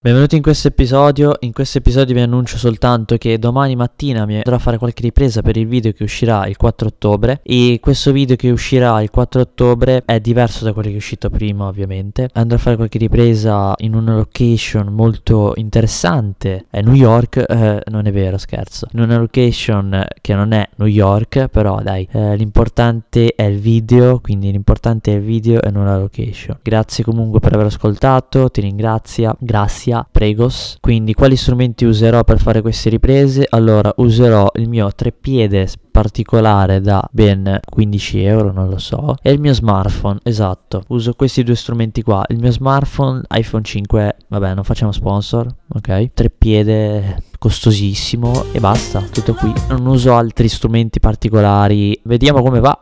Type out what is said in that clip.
Benvenuti in questo episodio, in questo episodio vi annuncio soltanto che domani mattina mi andrò a fare qualche ripresa per il video che uscirà il 4 ottobre. E questo video che uscirà il 4 ottobre è diverso da quello che è uscito prima ovviamente. Andrò a fare qualche ripresa in una location molto interessante, è New York, eh, non è vero scherzo, in una location che non è New York però dai, eh, l'importante è il video, quindi l'importante è il video e non la location. Grazie comunque per aver ascoltato, ti ringrazio, grazie sia pregos. Quindi quali strumenti userò per fare queste riprese? Allora userò il mio treppiede particolare da ben 15 euro, non lo so, e il mio smartphone, esatto. Uso questi due strumenti qua. Il mio smartphone iPhone 5, vabbè, non facciamo sponsor, ok? Treppiede costosissimo e basta, tutto qui. Non uso altri strumenti particolari. Vediamo come va.